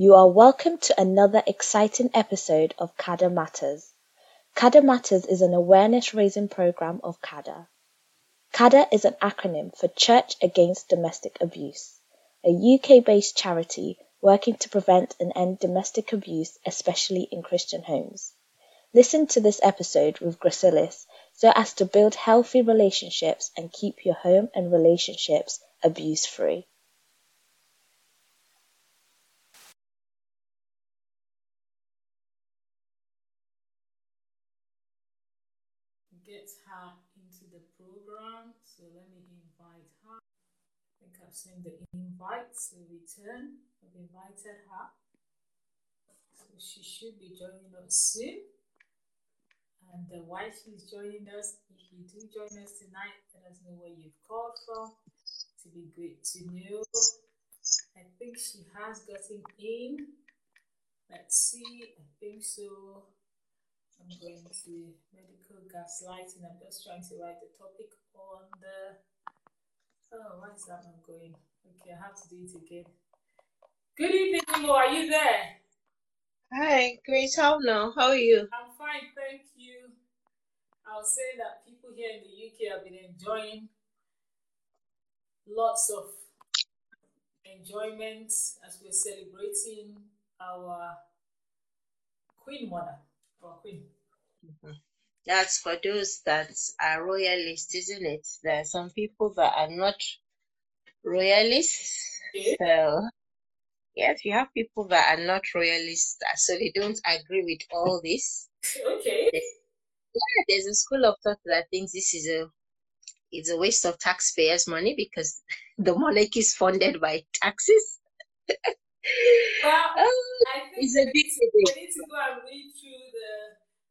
You are welcome to another exciting episode of CADA Matters. CADA Matters is an awareness raising program of CADA. CADA is an acronym for Church Against Domestic Abuse, a UK based charity working to prevent and end domestic abuse, especially in Christian homes. Listen to this episode with Gracilis so as to build healthy relationships and keep your home and relationships abuse free. Get her into the program. So let me invite her. I think I've sent the invite to return. I've invited her. So she should be joining us soon. And uh, while she's joining us, if you do join us tonight, let us know where you've called from. To be great to know. I think she has gotten in. Let's see. I think so. I'm going to medical gaslighting. I'm just trying to write the topic on the. Oh, why is that not going? Okay, I have to do it again. Good evening, Imo. Are you there? Hi, Grace. How now? How are you? I'm fine, thank you. I was saying that people here in the UK have been enjoying lots of enjoyment as we're celebrating our Queen Mother. That's for those that are royalists, isn't it? There are some people that are not royalists. Okay. So, yes, you have people that are not royalists, uh, so they don't agree with all this. Okay. Yeah, there's a school of thought that thinks this is a it's a waste of taxpayers' money because the monarchy is funded by taxes. Well, Oh, I think it's a we big need, to, we need to go and read through the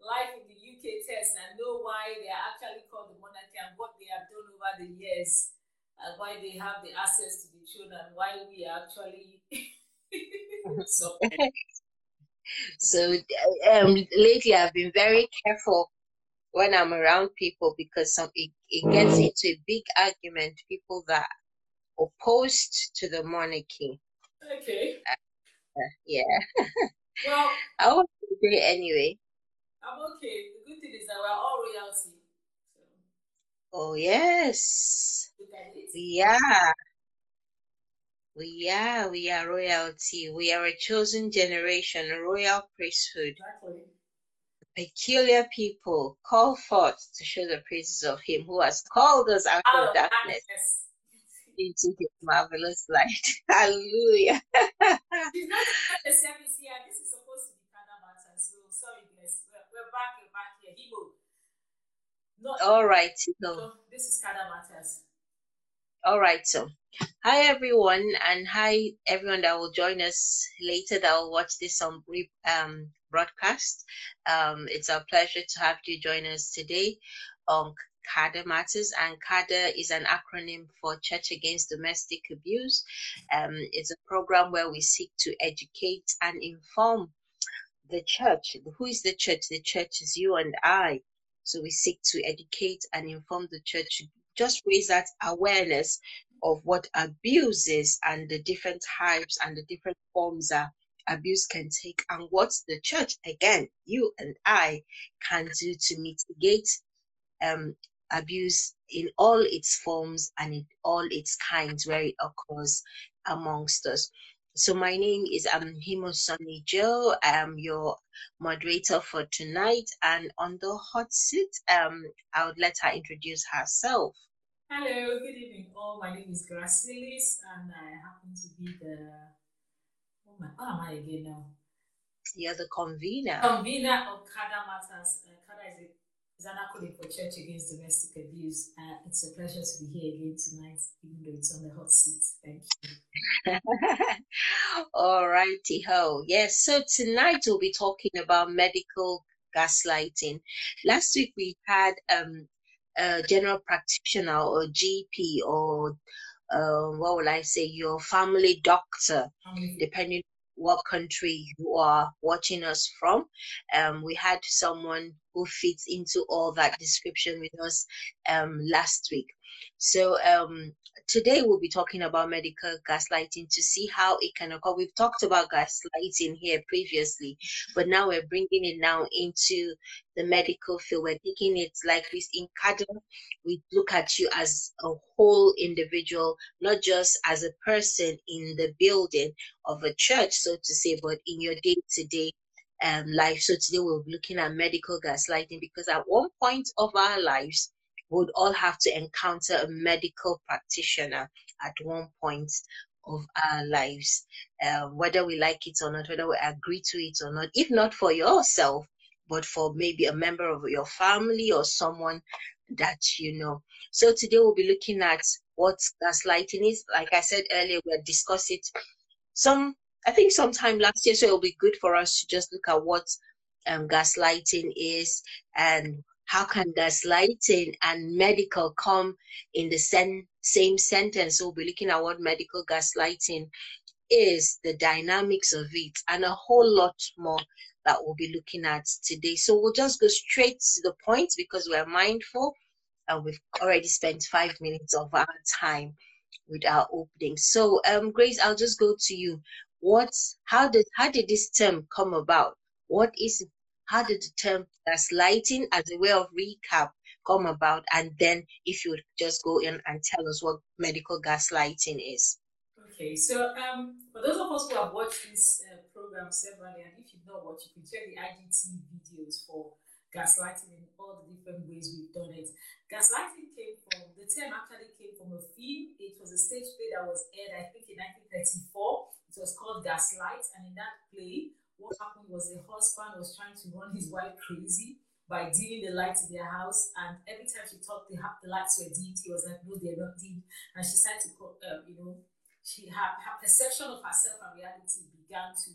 life in the UK test and know why they are actually called the monarchy and what they have done over the years and why they have the access to the throne and why we are actually so So um, lately I've been very careful when I'm around people because some it, it gets into a big argument. People that are opposed to the monarchy. Okay. Uh, yeah, Well, I to say anyway. I'm okay. The good thing is that we're all royalty. So Oh yes, we are. We are. We are royalty. We are a chosen generation, a royal priesthood, Exactly. peculiar people, called forth to show the praises of Him who has called us out Out of of darkness. darkness. Into his marvelous light. Hallelujah. She's not the service here. This is supposed to be Canada. So sorry, guys. We're, we're back. We're back here. Himo. Not All right. So, so this is CADA Matters. all right. So, hi everyone, and hi everyone that will join us later. That will watch this on re- um broadcast. Um, it's a pleasure to have you join us today on CADA Matters, and CADA is an acronym for Church Against Domestic Abuse. Um, it's a program where we seek to educate and inform the church. Who is the church? The church is you and I. So we seek to educate and inform the church, just raise that awareness of what abuse is and the different types and the different forms that abuse can take, and what the church, again, you and I, can do to mitigate um, abuse in all its forms and in all its kinds where it occurs amongst us. So my name is um, Himo Sonny Joe. I'm your moderator for tonight, and on the hot seat, um, I would let her introduce herself. Hello, good evening all. My name is Gracilis and I happen to be the oh my what am I again now? You're the convener. Convener of CADA Matters. Uh, is, an acronym for Church Against Domestic Abuse. Uh, it's a pleasure to be here again tonight, even though it's on the hot seat. Thank you. All righty ho. Yes, so tonight we'll be talking about medical gaslighting. Last week we had um a general practitioner or GP or uh, what will I say, your family doctor, Family depending what country you are watching us from. Um, we had someone who fits into all that description with us um, last week. So um, today we'll be talking about medical gaslighting to see how it can occur. We've talked about gaslighting here previously, but now we're bringing it now into the medical field. We're taking it like this in CADA. We look at you as a whole individual, not just as a person in the building of a church, so to say, but in your day to day um, life. So today we'll be looking at medical gaslighting because at one point of our lives, would all have to encounter a medical practitioner at one point of our lives, uh, whether we like it or not, whether we agree to it or not. If not for yourself, but for maybe a member of your family or someone that you know. So today we'll be looking at what gaslighting is. Like I said earlier, we'll discuss it some I think sometime last year, so it'll be good for us to just look at what um, gaslighting is and how can gaslighting and medical come in the same, sentence? We'll be looking at what medical gaslighting is, the dynamics of it, and a whole lot more that we'll be looking at today. So we'll just go straight to the point because we're mindful and we've already spent five minutes of our time with our opening. So um Grace, I'll just go to you. What how did how did this term come about? What is how did the term gaslighting as a way of recap come about? And then if you would just go in and tell us what medical gaslighting is. Okay, so um, for those of us who have watched this uh, program severally, and if you've not watched, you can check the IGTV videos for gaslighting in all the different ways we've done it. Gaslighting came from, the term actually came from a film. It was a stage play that was aired, I think, in 1934. It was called Gaslight, and in that play, what happened was the husband was trying to run his wife crazy by dimming the lights in their house. And every time she thought the, the lights were dimmed, he was like, no, they're not dimmed. And she started to, uh, you know, she her, her perception of herself and reality began to,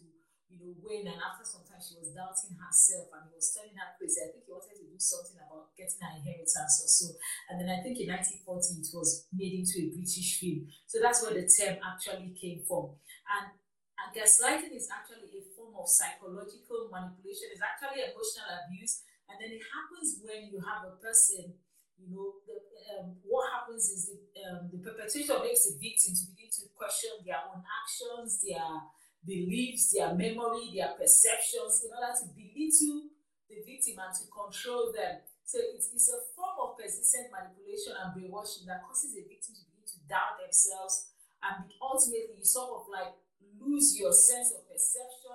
you know, wane. And after some time, she was doubting herself and he was turning her crazy. I think he wanted to do something about getting her inheritance or so. And then I think in 1940, it was made into a British film. So that's where the term actually came from. And and gaslighting is actually a form of psychological manipulation. It's actually emotional abuse. And then it happens when you have a person, you know, the, um, what happens is the, um, the perpetrator makes the victim to begin to question their own actions, their beliefs, their memory, their perceptions, in order to belittle the victim and to control them. So it's, it's a form of persistent manipulation and brainwashing that causes the victim to begin to doubt themselves and ultimately you sort of like lose your sense of perception,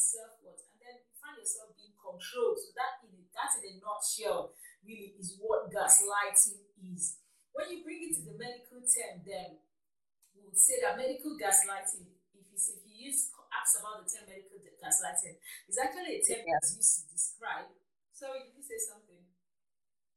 self worth, and then find yourself being controlled. So that in a, that in a nutshell really is what gaslighting is. When you bring it to the medical term, then we would say that medical gaslighting, if you if you use ask about the term medical gaslighting, is actually a term that's used to describe. Sorry, did you say something?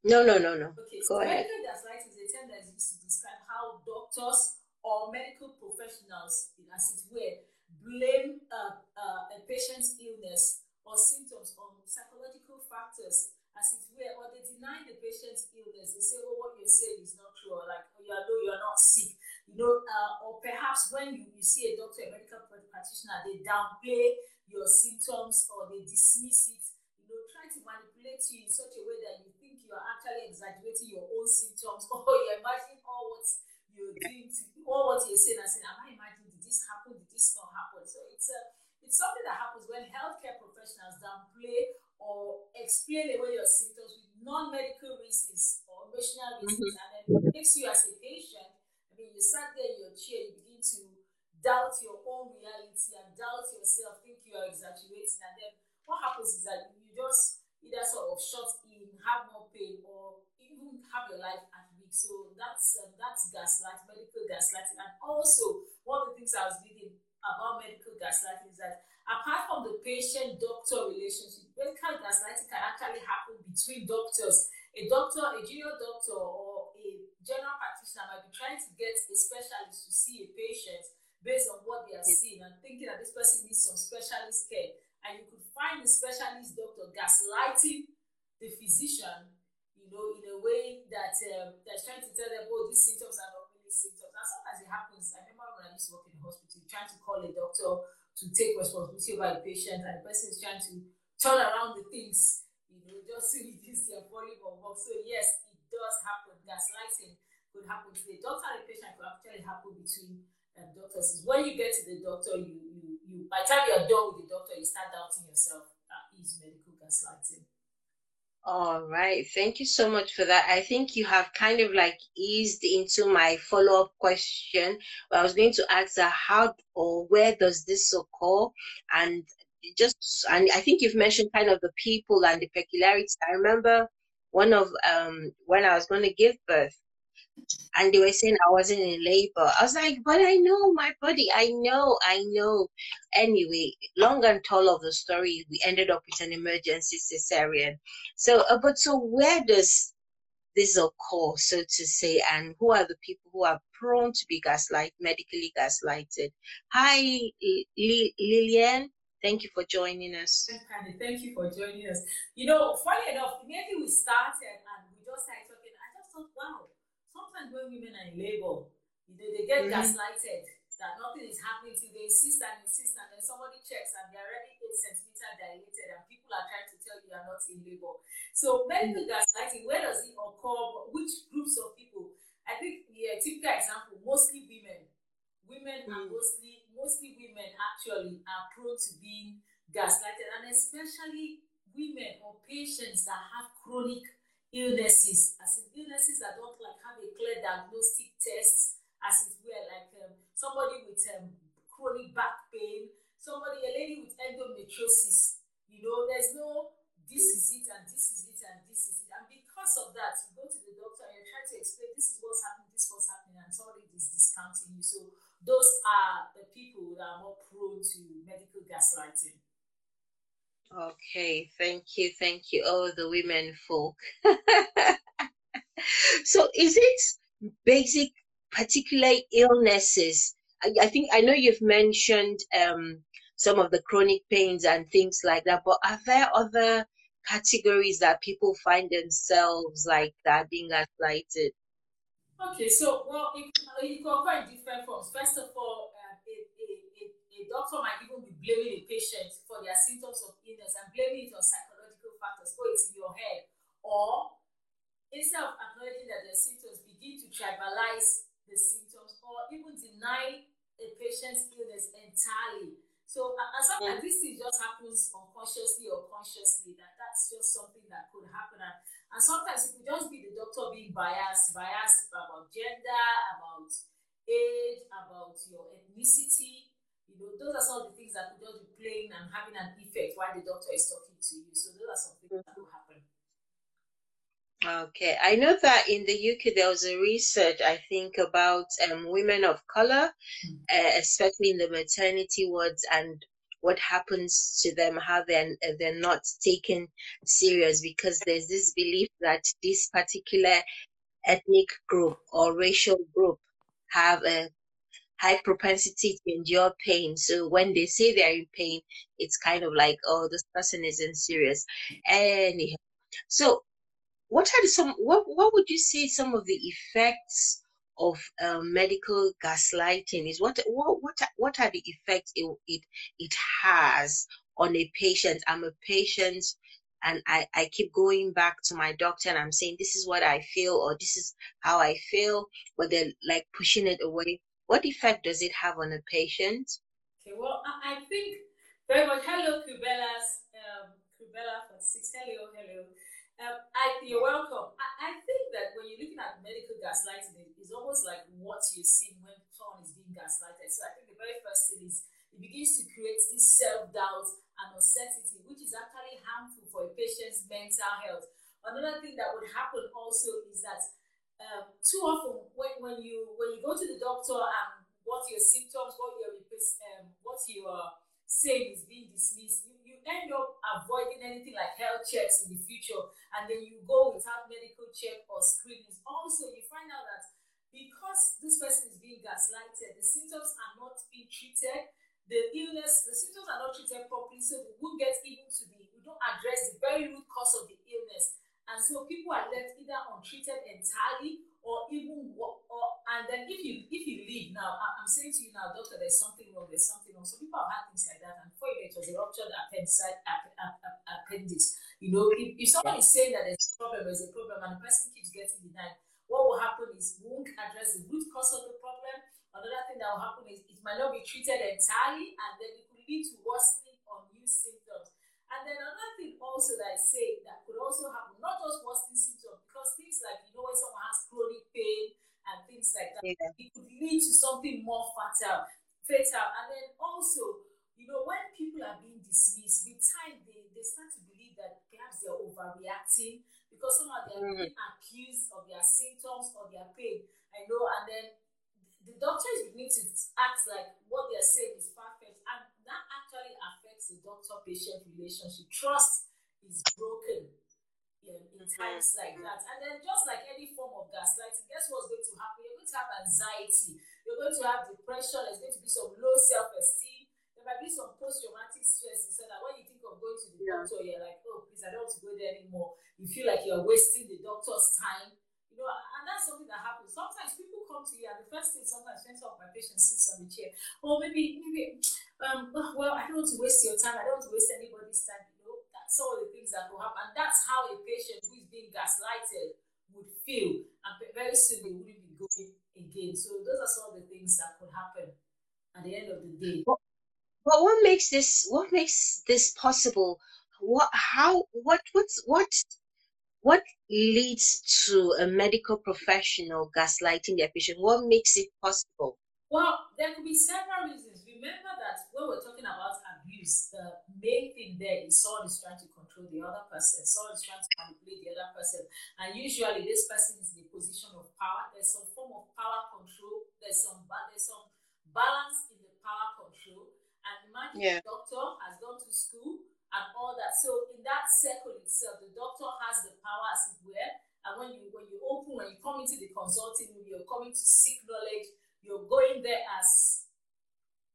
No, no, no, no. Okay, so Go medical ahead. gaslighting is a term that's used to describe how doctors or medical professionals, as it were, blame uh, uh, a patient's illness or symptoms on psychological factors, as it were, or they deny the patient's illness. They say, oh, what you're saying is not true, or like, oh, you know, you're not sick. You know, uh, or perhaps when you, you see a doctor, a medical practitioner, they downplay your symptoms or they dismiss it. You know, try to manipulate you in such a way that you think you are actually exaggerating your own symptoms or you're imagining all what you're doing to all what you're saying and saying, Am I imagining this happen? Did this not happen? So it's a it's something that happens when healthcare professionals downplay or explain away your symptoms with non-medical reasons or emotional reasons, mm-hmm. and then it makes you as a patient. I mean, you sat there in your chair, you begin to doubt your own reality and doubt yourself, think you are exaggerating, and then what happens is that you just either sort of shut in, have more pain, or even have your life so that's um, that's gaslight, medical gaslighting. And also, one of the things I was reading about medical gaslighting is that apart from the patient-doctor relationship, medical gaslighting can actually happen between doctors. A doctor, a junior doctor, or a general practitioner might be trying to get a specialist to see a patient based on what they are seeing and thinking that this person needs some specialist care. And you could find the specialist doctor gaslighting the physician know, in a way that um, that's trying to tell them, oh, these symptoms are not really symptoms. And sometimes it happens. I remember when I used to work in the hospital, trying to call a doctor to take responsibility over a patient, and the person is trying to turn around the things, you know, just to reduce their volume of work. So, yes, it does happen. Gaslighting could happen to the doctor and the patient could actually happen between um, doctors. When you get to the doctor, you, you, you by the time you're done with the doctor, you start doubting yourself. That is medical gaslighting. All right. Thank you so much for that. I think you have kind of like eased into my follow up question. I was going to ask her how or where does this occur? And just, and I think you've mentioned kind of the people and the peculiarities. I remember one of, um, when I was going to give birth, and they were saying I wasn't in labor. I was like, but I know my body. I know, I know. Anyway, long and tall of the story, we ended up with an emergency cesarean. So, uh, but so where does this occur, so to say, and who are the people who are prone to be gaslight, medically gaslighted? Hi, Lillian. Thank you for joining us. Thank you for joining us. You know, funny enough, immediately we started and we just started talking, I just thought, wow, sometimes when women are in labor, you know, they get mm-hmm. gaslighted that nothing is happening till they insist and insist, and then somebody checks and they're already eight centimeter dilated, and people are trying to tell you you're not in labor. So medical mm-hmm. gaslighting, where does it occur? Which groups of people? I think the typical example, mostly women. Women mm-hmm. are mostly mostly women actually are prone to being gaslighted, and especially women or patients that have chronic illnesses, as in illnesses that don't like have a clear diagnostic test, as it were, like um, somebody with um, chronic back pain, somebody, a lady with endometriosis. You know, there's no this is it and this is it and this is it. And because of that, you go to the doctor and you try to explain this is what's happening, this is what's happening, and somebody is discounting you. So those are the people that are more prone to medical gaslighting. Okay, thank you, thank you. Oh, the women folk. so, is it basic particular illnesses? I, I, think I know you've mentioned um, some of the chronic pains and things like that, but are there other categories that people find themselves like that being gaslighted? Okay, so well, it, can occur in different forms. First of all, doctor might even be blaming a patient for their symptoms of illness and blaming it on psychological factors. Oh, it's in your head. Or instead of acknowledging that their symptoms, begin to tribalize the symptoms or even deny a patient's illness entirely. So, and sometimes mm. this thing just happens unconsciously or consciously, that that's just something that could happen. And, and sometimes it could just be the doctor being biased, biased about gender, about age, about your ethnicity, you know, those are some of the things that could just be playing and having an effect while the doctor is talking to you. So those are some things that will happen. Okay, I know that in the UK there was a research I think about um, women of color, mm-hmm. uh, especially in the maternity wards, and what happens to them, how they're they're not taken serious because there's this belief that this particular ethnic group or racial group have a high propensity to endure pain. So when they say they're in pain, it's kind of like, oh, this person isn't serious. Anyhow, so what are some what what would you say some of the effects of uh, medical gaslighting is? What what what what are the effects it it, it has on a patient? I'm a patient and I, I keep going back to my doctor and I'm saying this is what I feel or this is how I feel, but they're like pushing it away. What effect does it have on a patient? Okay, well, I, think very much. Hello, Kubelas. Um, Kubela for six. Hello, hello. Um, I, you're welcome. I, I think that when you're looking at medical gaslighting, it's almost like what you see when someone is being gaslighted. So I think the very first thing is it begins to create this self doubt and uncertainty, which is actually harmful for a patient's mental health. Another thing that would happen also is that um, too often when, when you when you go to the doctor and what your symptoms, what your um, what you are saying is being dismissed, you, you end up avoiding anything like health checks in the future, and then you go without medical check or screenings. Also, you find out that because this person is being gaslighted, the symptoms are not being treated, the illness, the symptoms are not treated properly, so we won't get even to the, we don't address the very root cause of the illness. And so people are left either untreated entirely or even or and then if you if you leave now, I'm saying to you now, doctor, there's something wrong, there's something wrong. So people have had things like that, and before it was a ruptured appendix, appendix. You know, if, if someone is saying that there's a problem, there's a problem, and the person keeps getting denied, what will happen is we won't address the root cause of the problem. Another thing that will happen is it might not be treated entirely, and then it could lead to worsening or new symptoms. And then another thing also that I say that could also happen, not just worsening symptoms, because things like, you know, when someone has chronic pain and things like that, yeah. it could lead to something more fatal, fatal. And then also, you know, when people are being dismissed, with time they, they start to believe that perhaps they're overreacting because somehow they're mm-hmm. being accused of their symptoms or their pain. I know, and then the doctors need to act like what they're saying is perfect, and that actually affects the doctor-patient relationship. Trust is broken in, in times like that. And then just like any form of gaslighting, guess what's going to happen? You're going to have anxiety, you're going to have depression, there's going to be some low self-esteem there might be some post-traumatic stress so that when you think of going to the yeah. doctor, you're like, oh, please, I don't want to go there anymore. You feel like you're wasting the doctor's time. You know, and that's something that happens. Sometimes people come to you, and the first thing sometimes when some of my patients sits on the chair, or oh, maybe, maybe, um, well, I don't want to waste your time. I don't want to waste anybody's time. You know, that's all the things that will happen. And that's how a patient who is being gaslighted would feel. And very soon they wouldn't be going again. So those are some of the things that could happen at the end of the day. But what makes this what makes this possible? What how what what's what what leads to a medical professional gaslighting their patient? What makes it possible? Well, there could be several reasons. Remember that when we're talking about abuse, the main thing there is someone is trying to control the other person, someone is trying to manipulate the other person. And usually this person is in a position of power. There's some form of power control, there's some there's some balance in the power control. And imagine yeah. the doctor has gone to school and all that. So in that circle itself, the doctor has the power as it were. And when you when you open, when you come into the consulting room, you're coming to seek knowledge, you're going there as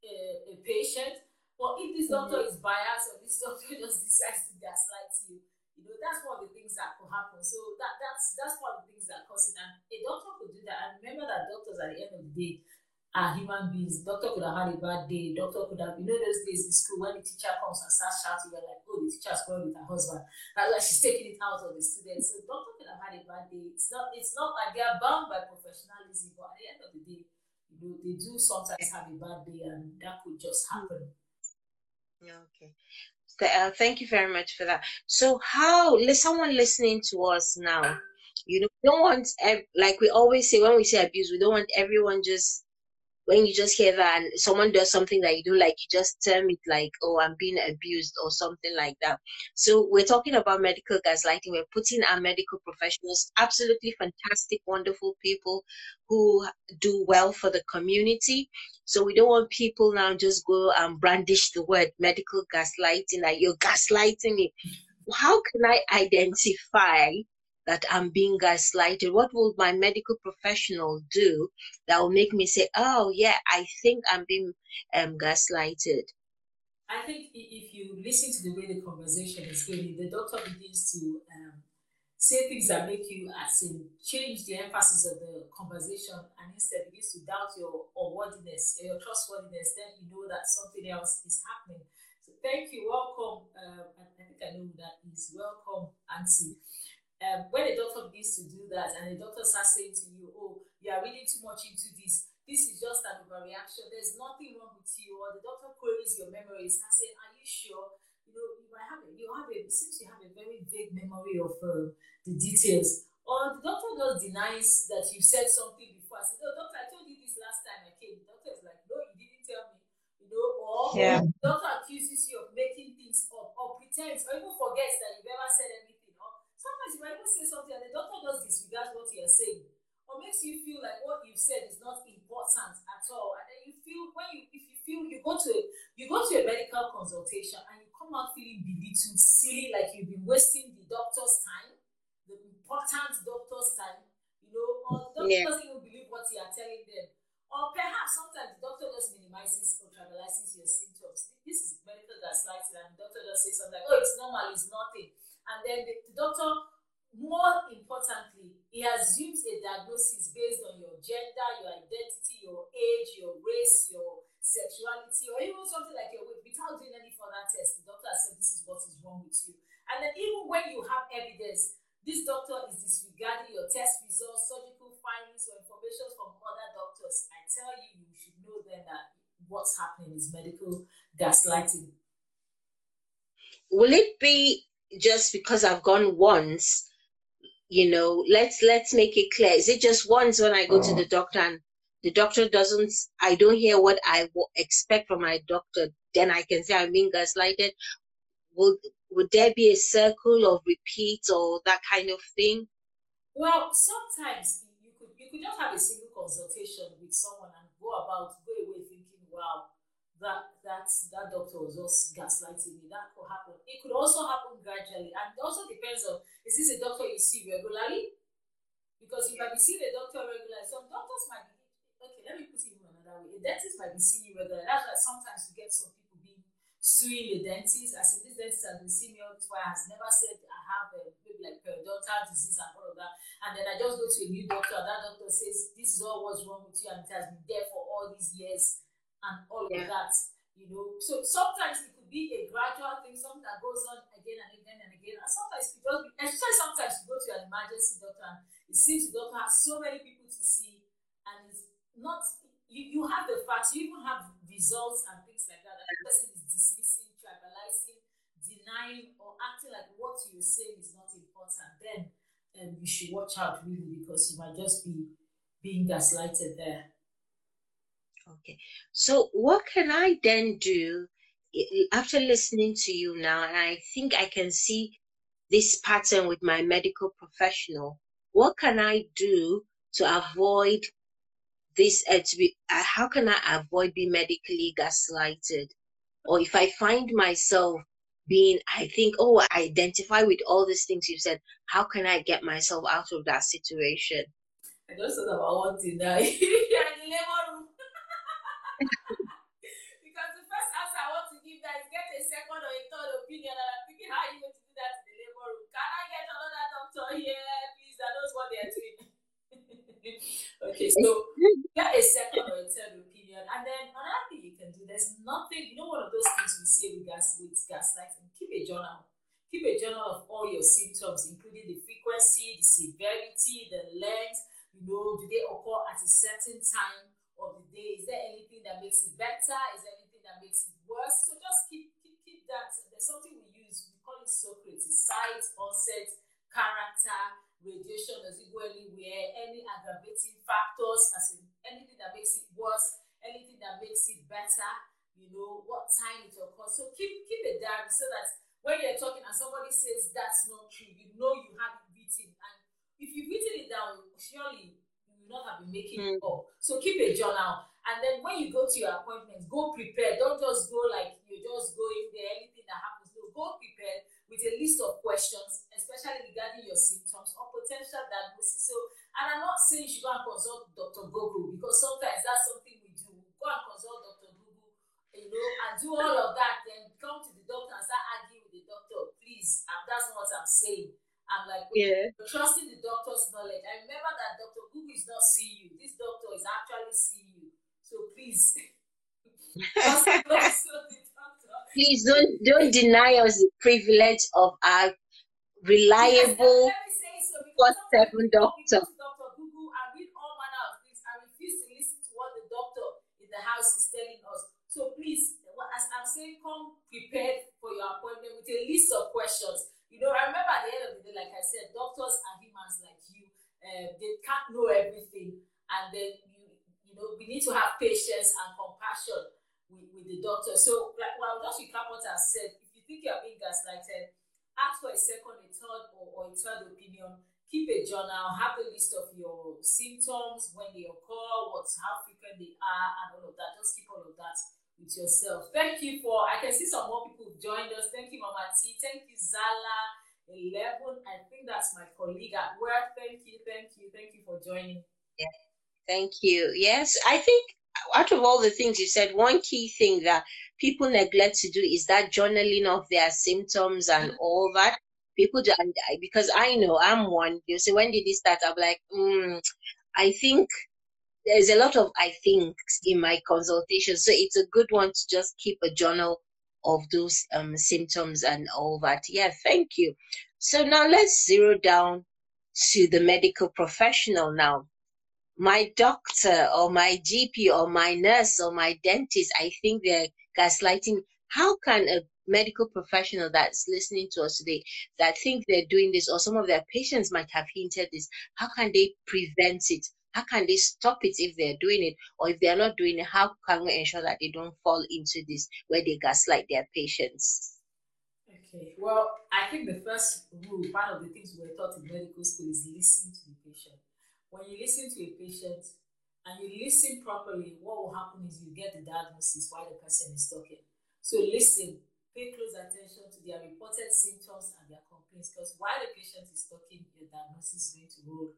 a, a patient. But if this doctor mm-hmm. is biased or this doctor just decides to gaslight you, you know, that's one of the things that could happen. So that that's that's one of the things that cause it. And a doctor could do that. And remember that doctors at the end of the day, are human beings. Doctor could have had a bad day. Doctor could have, you know, those days in school when the teacher comes and starts shouting, you're like, oh, the teacher's quarreled with her husband. That's why she's taking it out of the students. So doctor could have had a bad day. It's not, it's not like they are bound by professionalism, but at the end of the day, they do sometimes have a bad day, and that could just happen. Yeah, okay. Uh, thank you very much for that. So, how someone listening to us now, you know, we don't want like we always say when we say abuse, we don't want everyone just when you just hear that and someone does something that you don't like, you just term it like, oh, I'm being abused or something like that. So we're talking about medical gaslighting. We're putting our medical professionals, absolutely fantastic, wonderful people who do well for the community. So we don't want people now just go and brandish the word medical gaslighting, like you're gaslighting me. How can I identify that I'm being gaslighted? What will my medical professional do that will make me say, oh, yeah, I think I'm being um, gaslighted? I think if you listen to the way the conversation is going, the doctor begins to um, say things that make you as in change the emphasis of the conversation and instead begins to doubt your unworthiness, your trustworthiness, then you know that something else is happening. So thank you, welcome. Um, I think I know that is. Welcome, Auntie um, when a doctor begins to do that and the doctor starts saying to you, oh, you are reading too much into this, this is just an overreaction, there's nothing wrong with you, or the doctor queries your memory, starts saying, are you sure? You know, you might have a, you have a, it seems you have a very vague memory of uh, the details. Or the doctor just denies that you said something before. I said, oh, doctor, I told you this last time I came. The doctor is like, no, you didn't tell me. You know, or yeah. the doctor accuses you of making things up or pretends or even forgets that you've ever said anything Sometimes you might even say something and the doctor just disregards what you're saying or makes you feel like what you've said is not important at all. And then you feel when you if you feel you go to a, you go to a medical consultation and you come out feeling belittled, silly, like you've been wasting the doctor's time, the important doctor's time, you know, or the doctor yeah. doesn't even believe what you are telling them. Or perhaps sometimes the doctor just minimizes or trivializes your symptoms. This is medical gaslighting, and the doctor just says something like, oh, it's normal, it's nothing and then the, the doctor, more importantly, he assumes a diagnosis based on your gender, your identity, your age, your race, your sexuality, or even something like your weight without doing any further test. The doctor said this is what is wrong with you. And then even when evidence. This doctor is disregarding your test results, surgical findings, or information from other doctors. I tell you, you should know then that what's happening is medical gaslighting. Will it be just because I've gone once? You know, let's let's make it clear. Is it just once when I go to oh. the doctor and the doctor doesn't i don't hear what i expect from my doctor then i can say i'm being gaslighted will would there be a circle of repeats or that kind of thing well sometimes you could you could just have a single consultation with someone and go about go away thinking wow that that that doctor was just gaslighting me that could happen it could also happen gradually and it also depends on is this a doctor you see regularly because you might be seeing a doctor regularly some doctors might be okay, let me put it in another way. A dentist might be seeing you regularly. That's why sometimes you get some people being suing the dentist. I said, this dentist has been seeing me all this while, has never said I have a, maybe like periodontal disease and all of that. And then I just go to a new doctor, that doctor says, this is all what's wrong with you, and it has been there for all these years and all yeah. of that. You know, so sometimes it could be a gradual thing, something that goes on again and again and again. And sometimes it does, especially sometimes you go to an emergency doctor and it seems the doctor has so many people to see and it's not you, you have the facts, you even have results and things like that. And the person is dismissing, tribalizing, denying, or acting like what you're saying is not important. Then um, you should watch out really because you might just be being gaslighted there. Okay. So what can I then do after listening to you now? And I think I can see this pattern with my medical professional. What can I do to avoid this uh, to be uh, how can i avoid being medically gaslighted or if i find myself being i think oh i identify with all these things you said how can i get myself out of that situation i just thought about one room because the first answer i want to give that is get a second or a third opinion and i'm thinking how are you going to do that in the labor room can i get another doctor here please that knows what they're doing okay so get a second or a third opinion. And then another thing you can do, there's nothing, you know, one of those things we say with gas with gaslighting, keep a journal. Keep a journal of all your symptoms, including the frequency, the severity, the length. You know, do they occur at a certain time of the day? Is there anything that makes it better? Is there anything that makes it worse? So just keep keep, keep that. There's something we use, we call it Socrates, site, onset, character, radiation, does it go anywhere, any aggravating factors, as in anything that makes it worse, anything that makes it better, you know, what time it occurs. So keep keep a diary so that when you're talking and somebody says that's not true, you know you have it written. And if you've written it down, surely not have been making mm. it up. So keep a journal. And then when you go to your appointment, go prepared. Don't just go like you just go going there, anything that happens. No, go prepared with a list of questions, especially regarding your symptoms or potential diagnosis. So and I'm not saying you should go and consult Dr. Google because sometimes that's something we do. Go and consult Dr. Google, you know, and do all of that, then come to the doctor and start arguing with the doctor. Please, that's what I'm saying. I'm like, yeah. trusting the doctor's knowledge. I remember that Dr. Google is not seeing you. This doctor is actually seeing you. So please, please don't don't deny us the privilege of our reliable yes, first seven doctor. house is telling us. So please, as I'm saying, come prepared for your appointment with a list of questions. You know, I remember at the end of the day, like I said, doctors are humans like you. Uh, they can't know everything, and then you, you know, we need to have patience and compassion with, with the doctor. So, like, well, just recap what I said. If you think you're being gaslighted, ask for a second, a third, or, or a third opinion keep a journal, have a list of your symptoms, when they how frequent they are, and all of that. Just keep all of that with yourself. Thank you for I can see some more people joined us. Thank you, Mama T. Thank you, Zala. 11. I think that's my colleague at work. Thank you, thank you, thank you for joining. Yeah, thank you. Yes, I think out of all the things you said, one key thing that people neglect to do is that journaling of their symptoms and all that people do, and I, because I know I'm one. You say, when did this start? I'm like, mm, I think there's a lot of I think in my consultation, so it's a good one to just keep a journal of those um, symptoms and all that. Yeah, thank you. So now let's zero down to the medical professional now. My doctor or my GP or my nurse or my dentist, I think they're gaslighting. How can a medical professional that's listening to us today that think they're doing this or some of their patients might have hinted this, how can they prevent it? How can they stop it if they're doing it? Or if they're not doing it, how can we ensure that they don't fall into this where they gaslight their patients? Okay, well, I think the first rule, part of the things we were taught in medical school is listen to the patient. When you listen to a patient and you listen properly, what will happen is you get the diagnosis while the person is talking. So listen, pay close attention to their reported symptoms and their complaints because while the patient is talking, your diagnosis is going to roll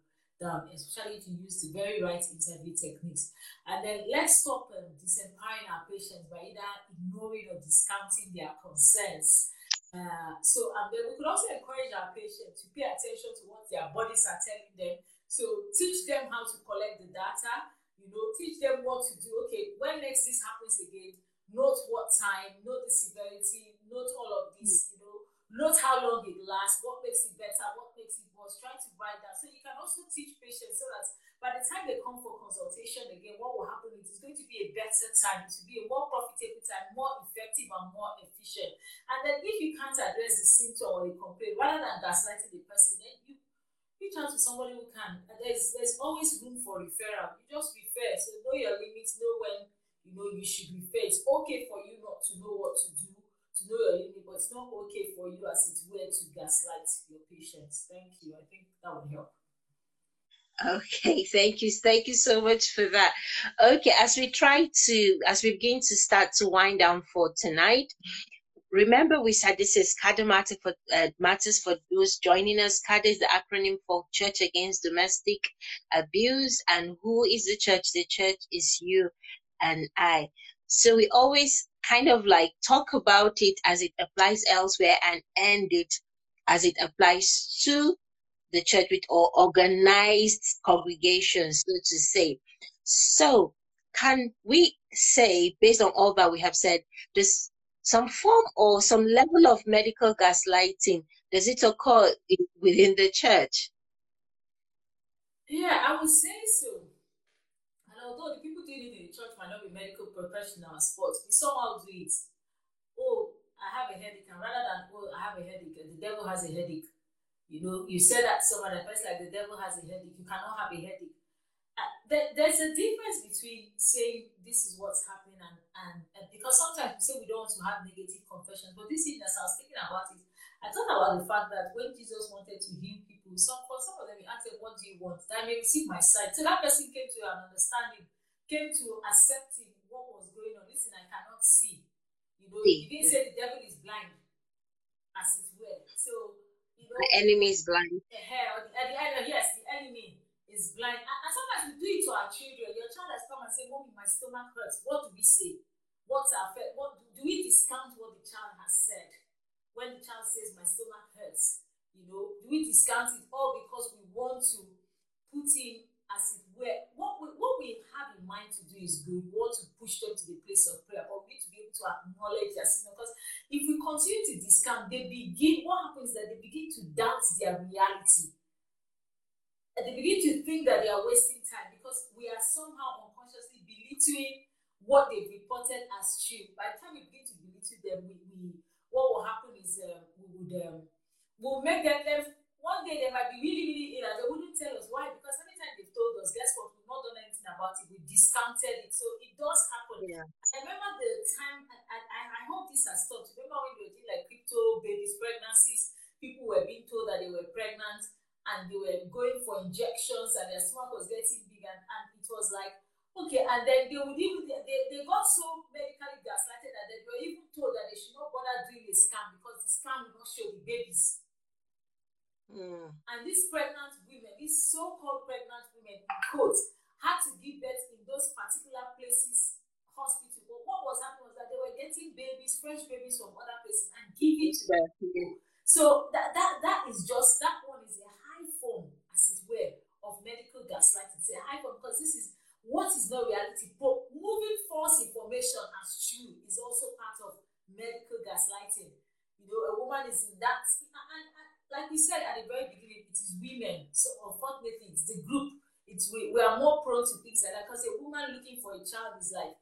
down, especially if you use the very right interview techniques. And then let's stop um, disempowering our patients by either ignoring or discounting their concerns. Uh, so, and then we could also encourage our patients to pay attention to what their bodies are telling them. So, teach them how to collect the data, you know, teach them what to do. Okay, when next this happens again, note what time, note the severity, note all of this, you know, note how long it lasts, what makes it better, what makes it worse. Try to write that. So you can patients so that by the time they come for consultation again, what will happen is it's going to be a better time, to be a more profitable time, more effective and more efficient. And then if you can't address the symptom or the complaint, rather than gaslighting the person, then you reach out to somebody who can. And there's there's always room for referral. You just refer. So know your limits, know when you know you should refer. It's okay for you not to know what to do to know your limit, but it's not okay for you as it were to gaslight your patients. Thank you. I think that would help. Okay, thank you. Thank you so much for that. Okay, as we try to, as we begin to start to wind down for tonight, remember we said this is CADA matter for, uh, Matters for those joining us. CADA is the acronym for Church Against Domestic Abuse. And who is the church? The church is you and I. So we always kind of like talk about it as it applies elsewhere and end it as it applies to the church with or organized congregations, so to say. So, can we say, based on all that we have said, does some form or some level of medical gaslighting does it occur within the church? Yeah, I would say so. And although the people doing it in the church might not be medical professionals, but we somehow do it. Oh, I have a headache, and rather than oh, I have a headache, the devil has a headache you know, you said that someone, the person like the devil has a headache, you cannot have a headache. Uh, there, there's a difference between saying this is what's happening and, and, and because sometimes we say we don't want to have negative confessions, but this evening as I was thinking about it, I thought about the fact that when Jesus wanted to heal people, some for some of them he asked them, What do you want? That I may receive my sight. So that person came to an understanding, came to accepting what was going on. Listen, I cannot see. You know, he didn't say the devil is blind, as it were. So the enemy is blind. Uh, the, the, yes, the enemy is blind. And, and, sometimes we do it to our children. Your child has come and said, Mommy, my stomach hurts. What do we say? What's our what do, we discount what the child has said? When the child says my stomach hurts, you know, do we discount it all because we want to put in as it were what we, what we have in mind to do is good. We want to push them to the place of prayer, but we need to be able to acknowledge their sin because if we continue to discount, they begin, what happens that they begin to doubt their reality. And they begin to think that they are wasting time because we are somehow unconsciously belittling what they've reported as true. By the time we begin to belittle them, we, we what will happen is um, we would um, we'll make them, them one day they might be really, really ill and they wouldn't tell us why because anytime they've told us, guess what, we've not done anything about it, we discounted it. So it does happen. Yeah. I remember the time, and I, I, hope this has stopped. Remember when they were doing like crypto babies, pregnancies, people were being told that they were pregnant and they were going for injections and their stomach was getting big and, and it was like, okay, and then they would even, they, they got so medically gaslighted that they were even told that they should not bother doing a scan because the scan will not show the babies. Mm. And these pregnant women, these so-called pregnant women, in quotes, had to give birth in those particular places, hospital. But what was happening was that they were getting babies, fresh babies from other places, and giving to them. So that that that is just that one is a high form, as it were, of medical gaslighting. It's a high form because this is what is not reality. But moving false information as true is also part of medical gaslighting. You know, a woman is in that, and, and like we said at the very beginning, it is women. So unfortunately, it's the group. It's we, we are more prone to things like that because a woman looking for a child is like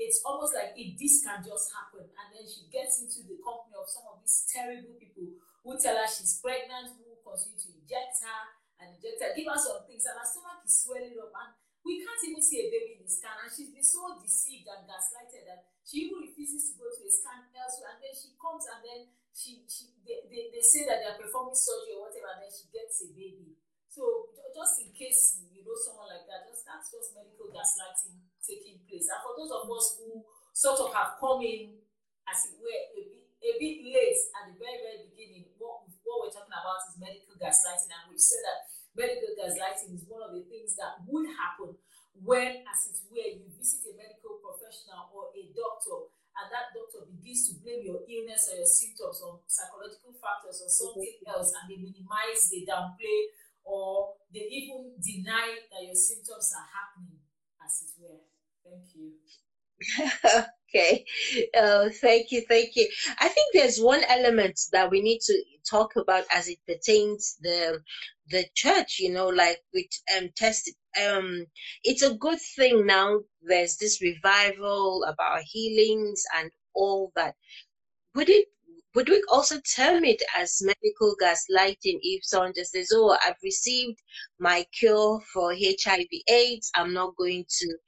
it's almost like if this can just happen and then she gets into the company of some of these terrible people who tell her she's pregnant? Who continue to inject her and inject her? Give her some things. And her stomach is swelling up. And we can't even see a baby in the scan. And she's been so deceived and gaslighted that she even refuses to go to a scan elsewhere. And then she comes and then she she they, they, they say that they're performing surgery or whatever. And then she gets a baby. So just in case you know someone like that just that's just medical gaslighting taking place. And for those of us who sort of have come in, as it were, a bit, a bit late at the very, very beginning, what, what we're talking about is medical gaslighting. And we've said that medical gaslighting is one of the things that would happen when, as it were, you visit a medical professional or a doctor and that doctor begins to blame your illness or your symptoms on psychological factors or something mm-hmm. else and they minimize, they downplay, or they even deny that your symptoms are happening, as it were. Thank you. okay. Uh, thank you. Thank you. I think there's one element that we need to talk about as it pertains the the church. You know, like with um test. Um, it's a good thing now. There's this revival about healings and all that. Would it would we also term it as medical gaslighting if someone just says, Oh, I've received my cure for HIV AIDS, I'm not going to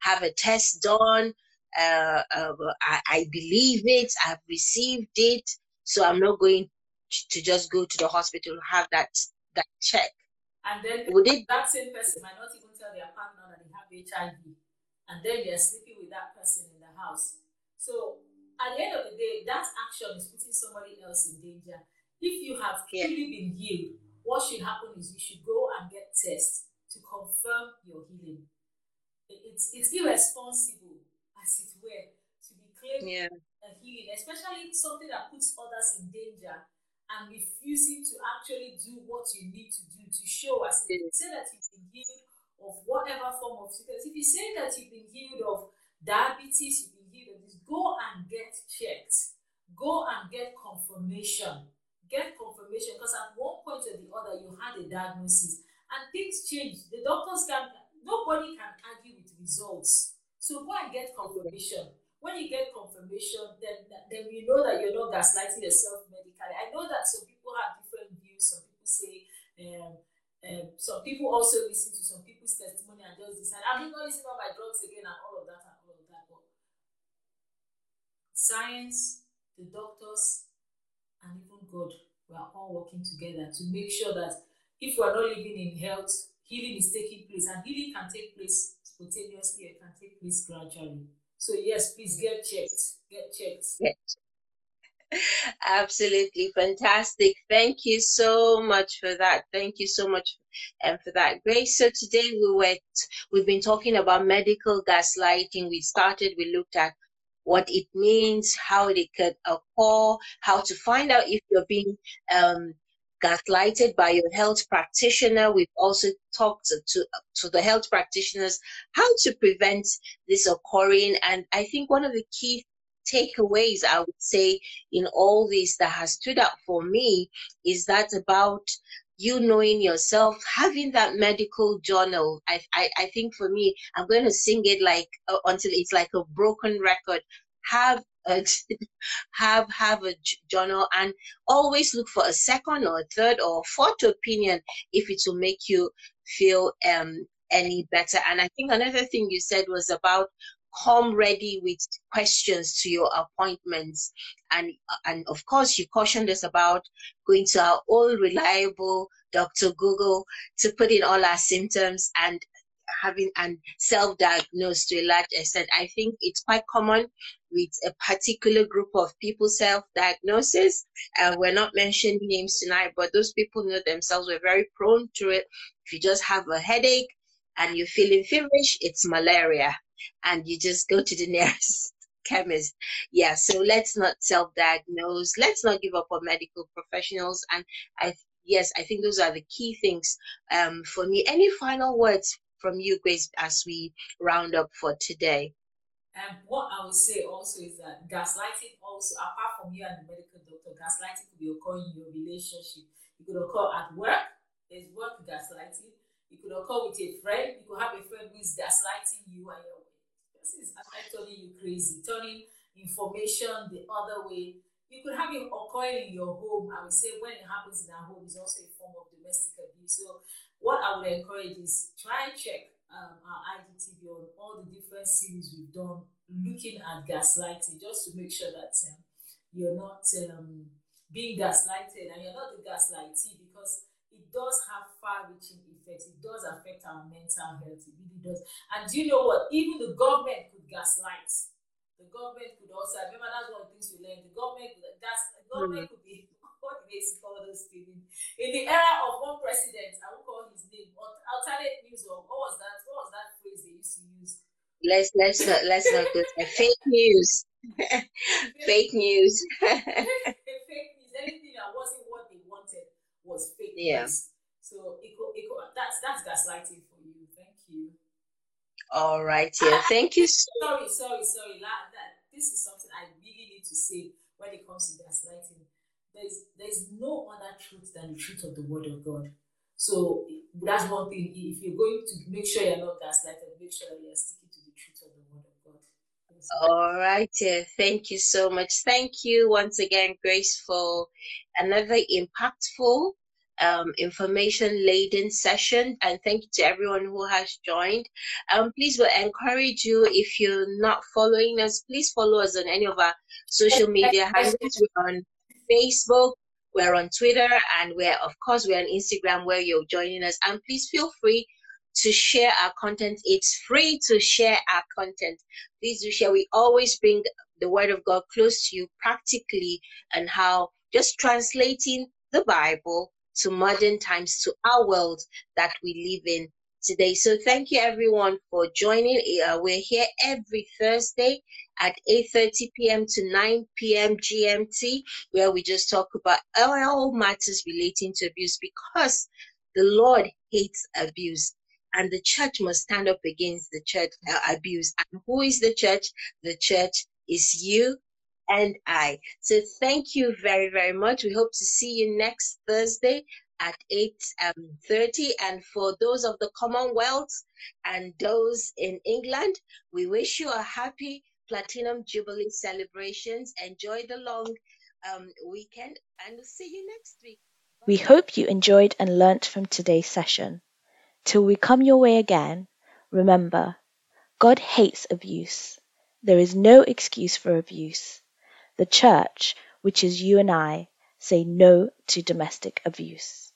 have a test done. Uh, uh, I, I, believe it, I've received it, so I'm not going to just go to the hospital to have that that check. And then Would it, that same person might not even tell their partner that they have HIV, and then they're sleeping with that person in the house. So at the end of the day, that action is putting somebody else in danger. If you have yeah. truly been healed, what should happen is you should go and get tests to confirm your healing it's it's irresponsible, as it were, to be claiming yeah. a healing, especially something that puts others in danger and refusing to actually do what you need to do to show us. You say that you've been healed of whatever form of sickness, if you say that you've been healed of diabetes, you've been healed of this, go and get checked. Go and get confirmation. Get confirmation because at one point or the other you had a diagnosis and things change. The doctors can nobody can argue with results. So go and get confirmation. When you get confirmation, then then you know that you're not gaslighting yourself medically. I know that some people have different views. Some people say, um, um, some people also listen to some people's testimony and just decide, I'm not listening to my drugs again and all of that and all of that. But science, the doctors, and even God, we are all working together to make sure that if we are not living in health healing is taking place, and healing can take place spontaneously it can take place gradually. So, yes, please get checked. Get checked. Absolutely fantastic. Thank you so much for that. Thank you so much and um, for that, Grace. So today we were we've been talking about medical gaslighting. We started. We looked at what it means, how it could occur, how to find out if you're being um, gaslighted by your health practitioner. We've also talked to, to, the health practitioners how to prevent this occurring. And I think one of the key takeaways I would say in all this that has stood out for me is that about you knowing yourself, having that medical journal. I, I, I think for me, I'm going to sing it like uh, until it's like a broken record. Have uh, have have a journal and always look for a second or a third or fourth opinion if it will make you feel um any better. And i think another thing you said was about come ready with questions to your appointments. And and of course you cautioned us about going to our old reliable dr google to put in all our symptoms and having and self-diagnosed to a large extent. I think it's quite common with a particular group of people self-diagnosis. Uh, we're not mentioning names tonight, but those people know themselves. We're very prone to it. If you just have a headache and you're feeling feverish, it's malaria, and you just go to the nearest chemist. Yeah, so let's not self-diagnose. Let's not give up on medical professionals. And I yes, I think those are the key things um, for me. Any final words from you, Grace, as we round up for today? And what I would say also is that gaslighting also, apart from you and the medical doctor, gaslighting could be occurring in your relationship. It could occur at work, there's work gaslighting. It could occur with a friend. You could have a friend who is gaslighting you and your person is turning you crazy, turning information the other way. You could have it occurring in your home. I would say when it happens in our home is also a form of domestic abuse. So what I would encourage is try and check um, our IGTV on all the different series we've done looking at gaslighting just to make sure that um, you're not um, being gaslighted and you're not the gaslightee because it does have far-reaching effects. It does affect our mental health. It really does. And do you know what? Even the government could gaslight. The government could also. I remember that's one of the things we learned. The government could gas. The government mm. could be what did they call those things? In the era of one president, I won't call his name, but alternate news or what was that? What was that phrase they used to use? Let's let's not let's not go to fake news. fake news. fake news. Anything that wasn't what they wanted was fake yeah. So it, it, that's that's gaslighting for you. Thank you. All right, yeah. Thank you. So- sorry, sorry, sorry. That, that this is something I really need to say when it comes to gaslighting there's there's no other truth than the truth of the word of God. So that's one thing. If you're going to make sure you're not gaslighted, make sure that you're sticking to the truth of the word of God. All right. Yeah. Thank you so much. Thank you once again, Grace, for another impactful um, information laden session. And thank you to everyone who has joined. Um, please, we'll encourage you if you're not following us, please follow us on any of our social media handles. We're on Facebook, we're on Twitter, and we're, of course, we're on Instagram where you're joining us. And please feel free to share our content. It's free to share our content. Please do share. We always bring the Word of God close to you practically and how just translating the Bible to modern times, to our world that we live in today. So thank you everyone for joining. Uh, we're here every Thursday at 8.30 p.m. to 9 p.m. GMT, where we just talk about all matters relating to abuse because the Lord hates abuse and the church must stand up against the church uh, abuse. And who is the church? The church is you and I. So thank you very, very much. We hope to see you next Thursday at 8.30. Um, and for those of the Commonwealth and those in England, we wish you a happy Platinum Jubilee celebrations. Enjoy the long um, weekend and we'll see you next week. We hope you enjoyed and learnt from today's session. Till we come your way again, remember, God hates abuse. There is no excuse for abuse. The church, which is you and I, say no to domestic abuse.